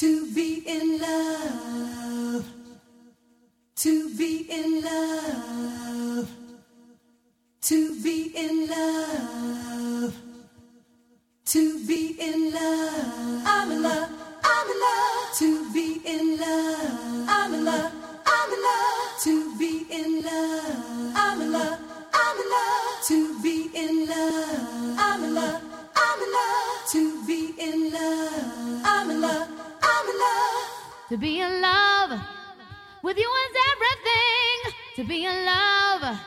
To be in love. To be in love. To be in love. To be in love. I'm in love. I'm in love. To be in love. I'm in love. I'm in love. To be in love. I'm in love. I'm in love. To be in love. I'm in love. I'm in love. To be in love. I'm in love. I'm in love. To be in love with you is everything. To be in love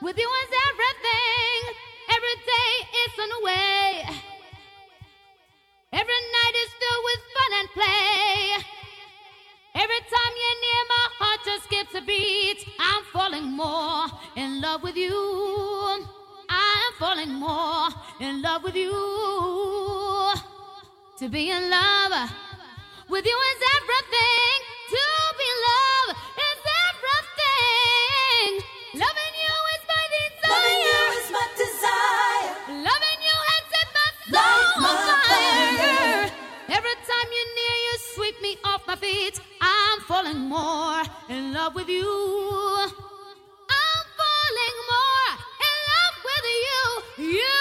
with you is everything. Every day is on the way. Every night is filled with fun and play. Every time you're near, my heart just skips a beat. I'm falling more in love with you. I'm falling more in love with you. To be in love with you is everything. To be in love is everything. Loving you is my desire. Loving you is my desire. Loving you has set my soul Light on fire. fire. Every time you're near, you sweep me off my feet. I'm falling more in love with you. I'm falling more in love with. You, you,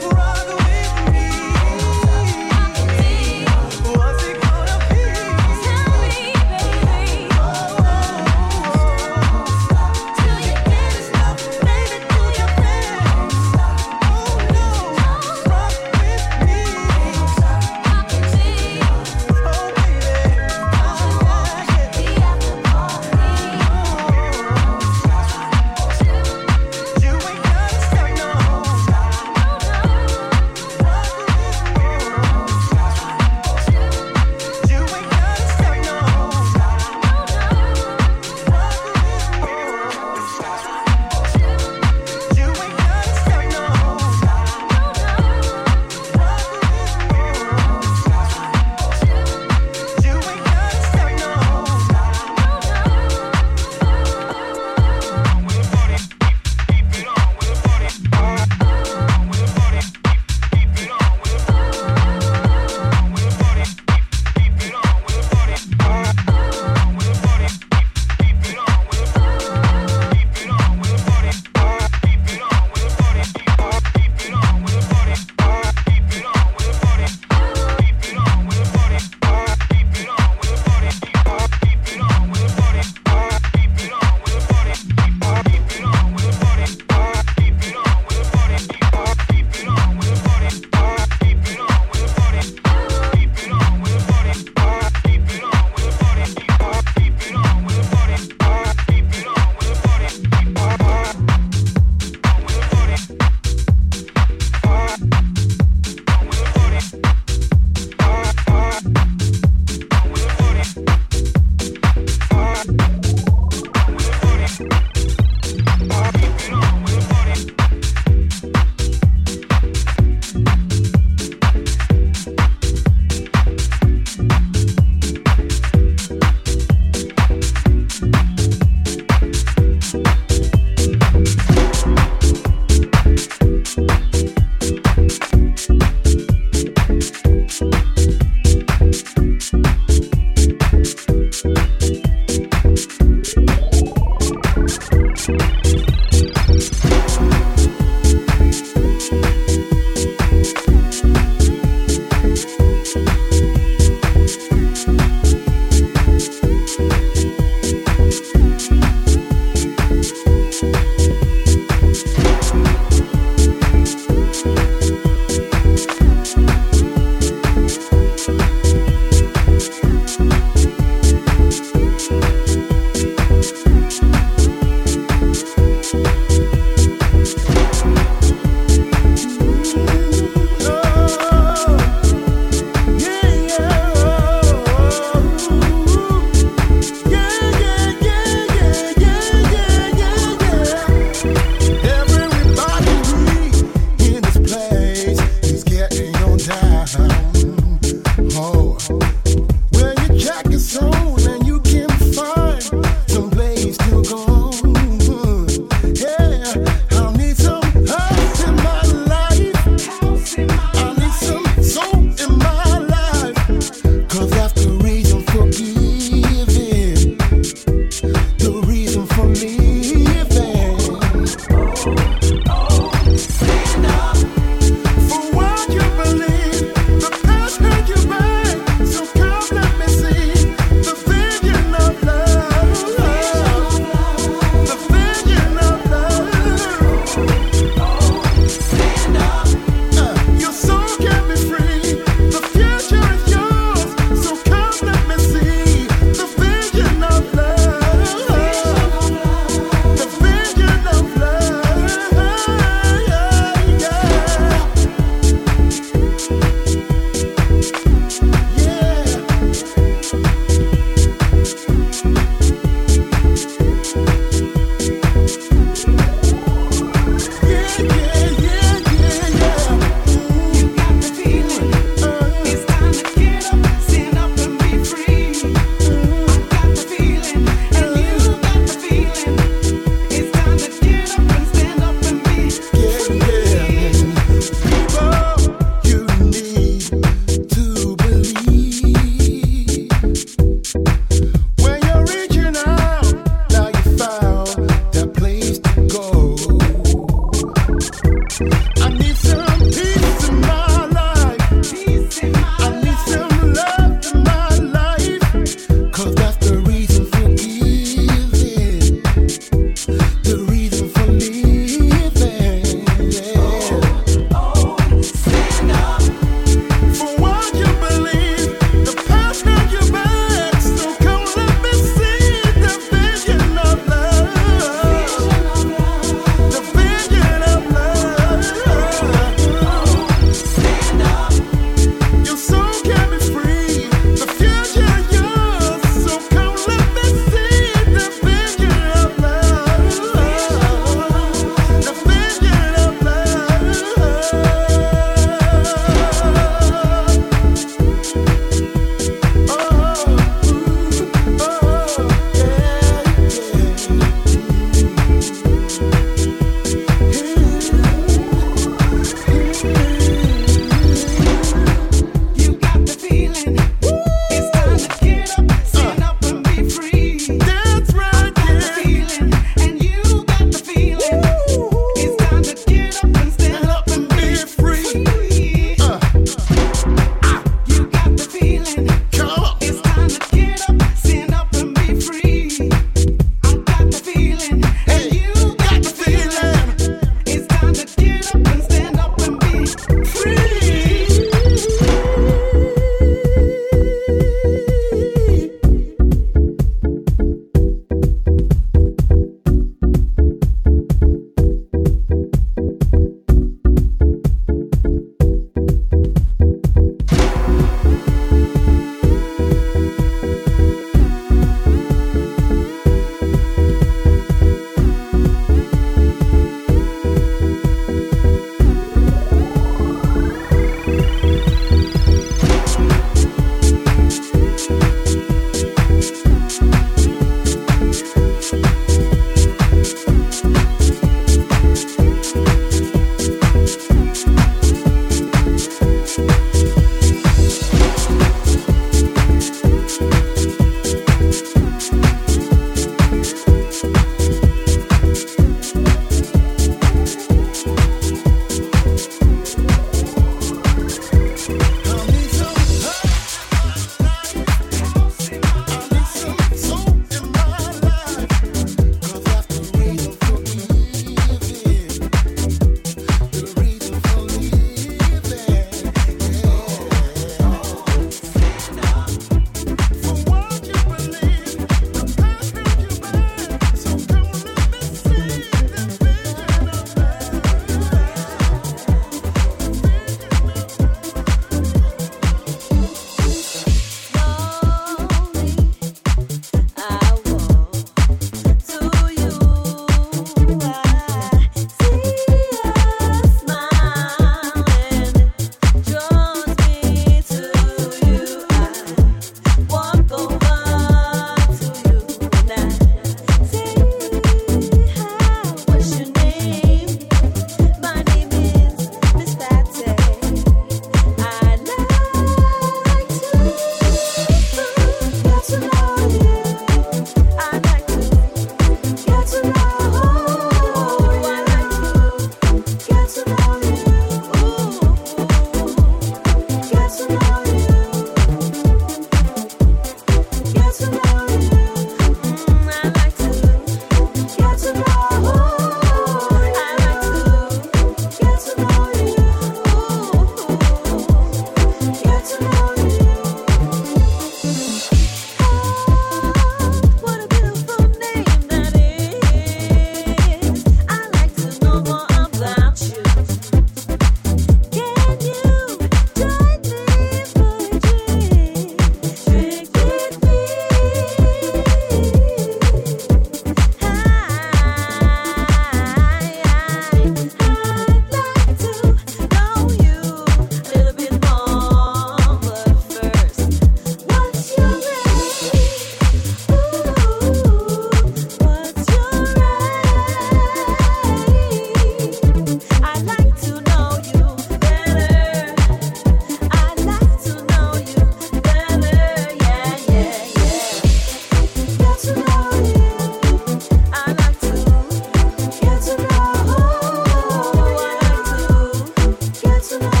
tonight.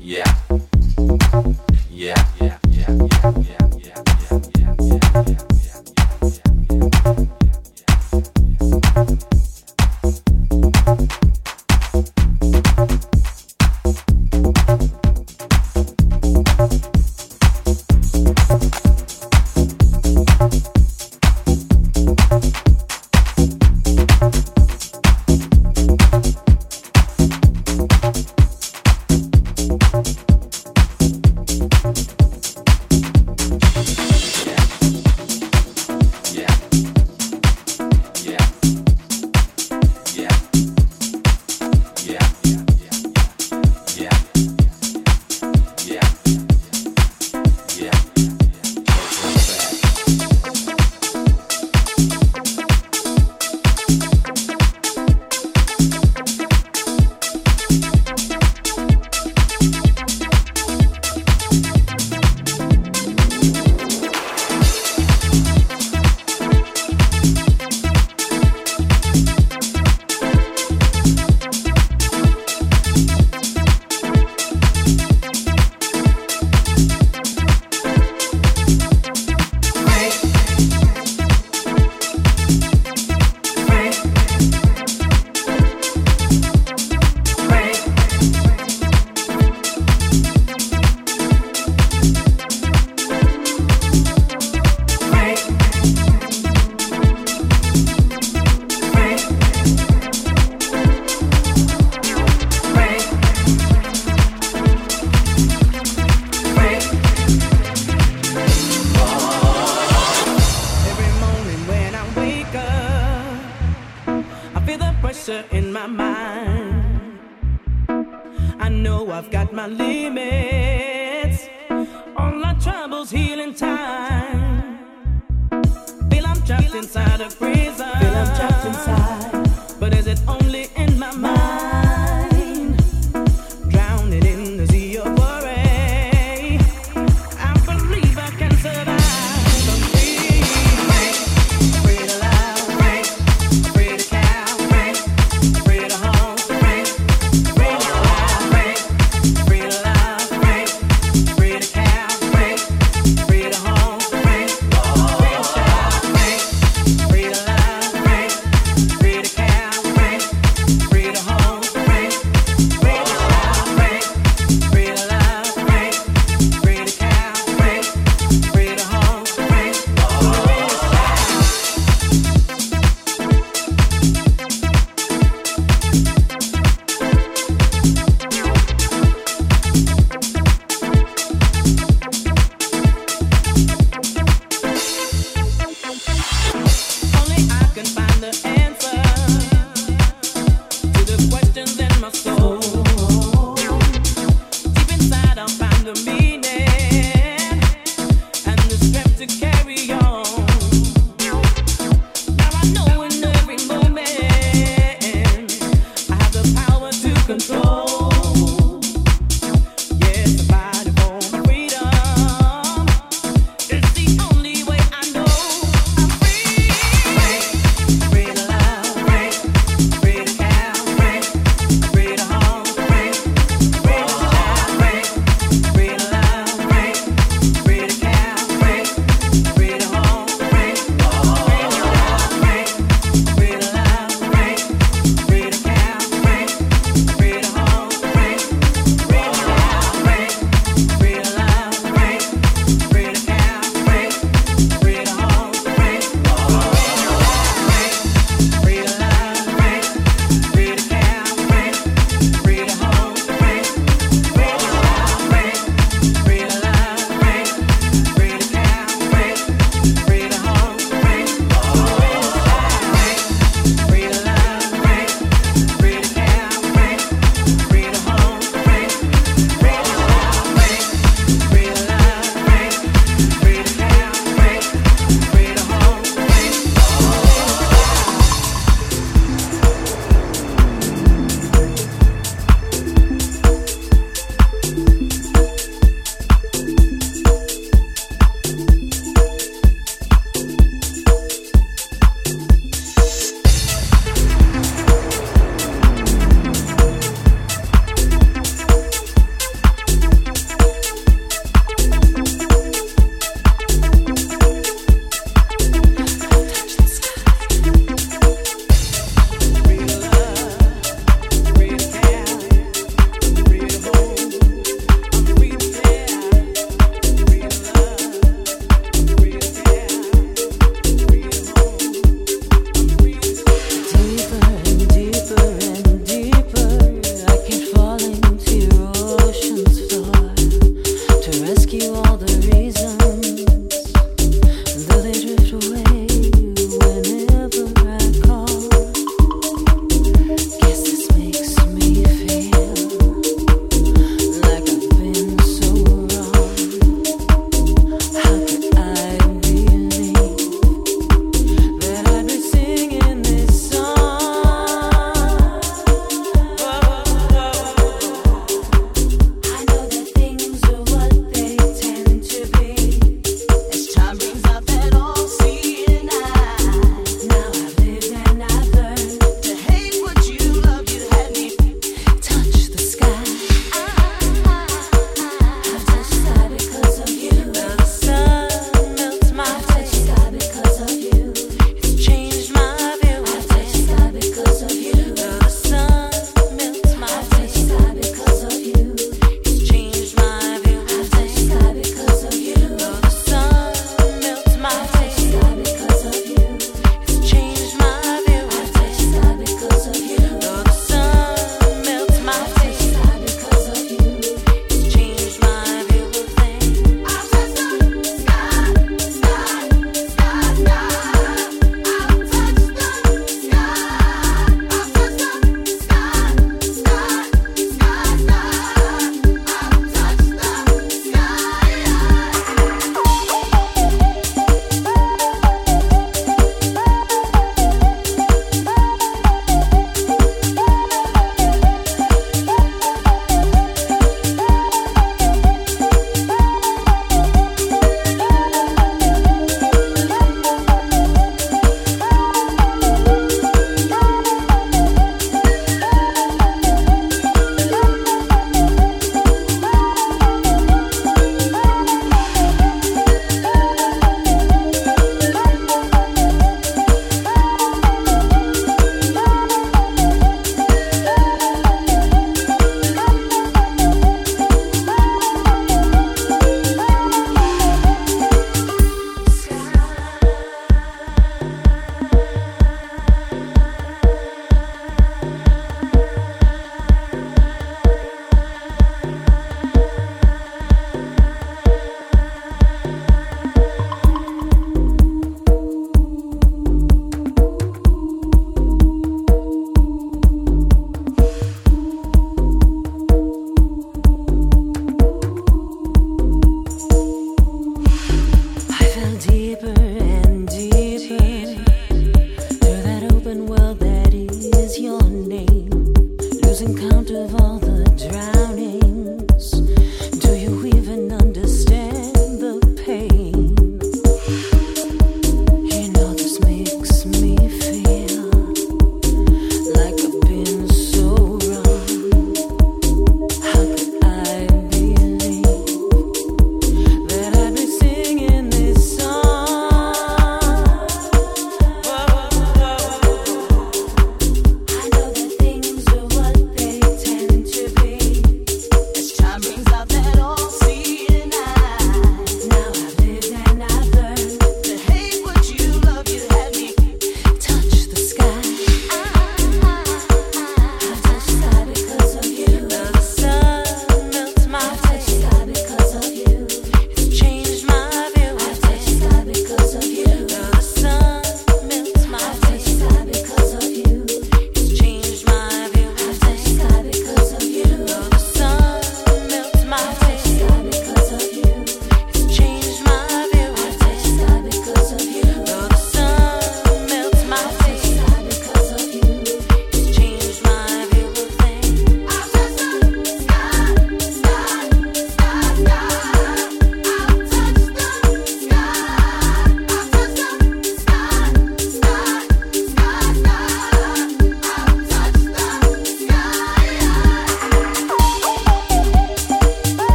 Yeah. Free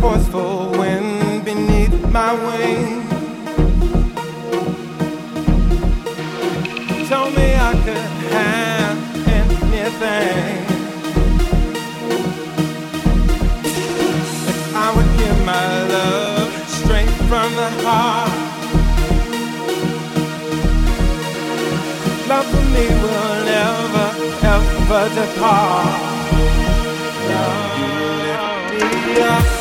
forceful wind beneath my wing. Told me I could have anything. If I would give my love straight from the heart. Love for me will never, ever depart. Love, you lift me up.